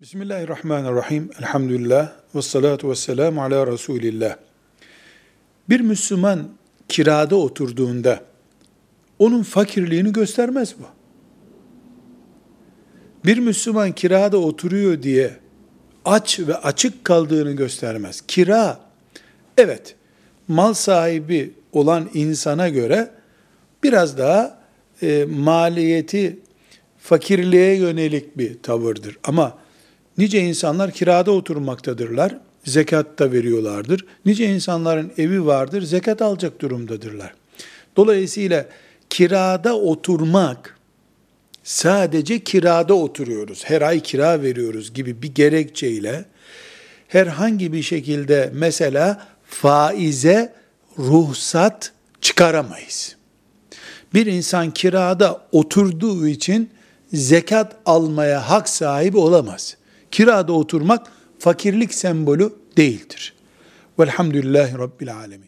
Bismillahirrahmanirrahim. Elhamdülillah. Ve salatu ve selamu ala Resulillah. Bir Müslüman kirada oturduğunda onun fakirliğini göstermez bu. Bir Müslüman kirada oturuyor diye aç ve açık kaldığını göstermez. Kira, evet, mal sahibi olan insana göre biraz daha e, maliyeti fakirliğe yönelik bir tavırdır. Ama Nice insanlar kirada oturmaktadırlar, zekat da veriyorlardır. Nice insanların evi vardır, zekat alacak durumdadırlar. Dolayısıyla kirada oturmak, sadece kirada oturuyoruz, her ay kira veriyoruz gibi bir gerekçeyle herhangi bir şekilde mesela faize ruhsat çıkaramayız. Bir insan kirada oturduğu için zekat almaya hak sahibi olamaz. Kirada oturmak fakirlik sembolü değildir. Velhamdülillahi Rabbil Alemin.